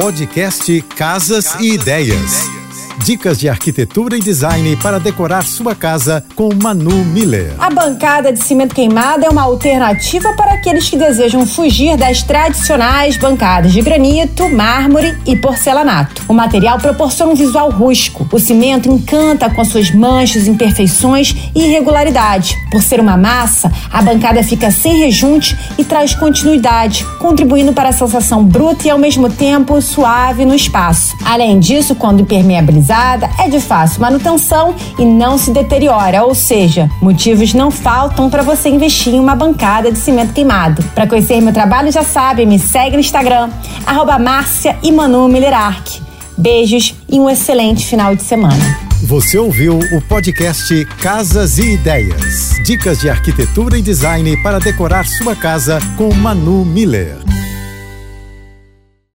Podcast Casas e Ideias. Dicas de arquitetura e design para decorar sua casa com Manu Miller. A bancada de cimento queimado é uma alternativa para aqueles que desejam fugir das tradicionais bancadas de granito, mármore e porcelanato. O material proporciona um visual rústico. O cimento encanta com suas manchas, imperfeições e irregularidade. Por ser uma massa, a bancada fica sem rejunte e traz continuidade, contribuindo para a sensação bruta e ao mesmo tempo suave no espaço. Além disso, quando é de fácil manutenção e não se deteriora, ou seja, motivos não faltam para você investir em uma bancada de cimento queimado. Para conhecer meu trabalho, já sabe, me segue no Instagram, arroba Márcia e Manu. Beijos e um excelente final de semana. Você ouviu o podcast Casas e Ideias. Dicas de arquitetura e design para decorar sua casa com Manu Miller.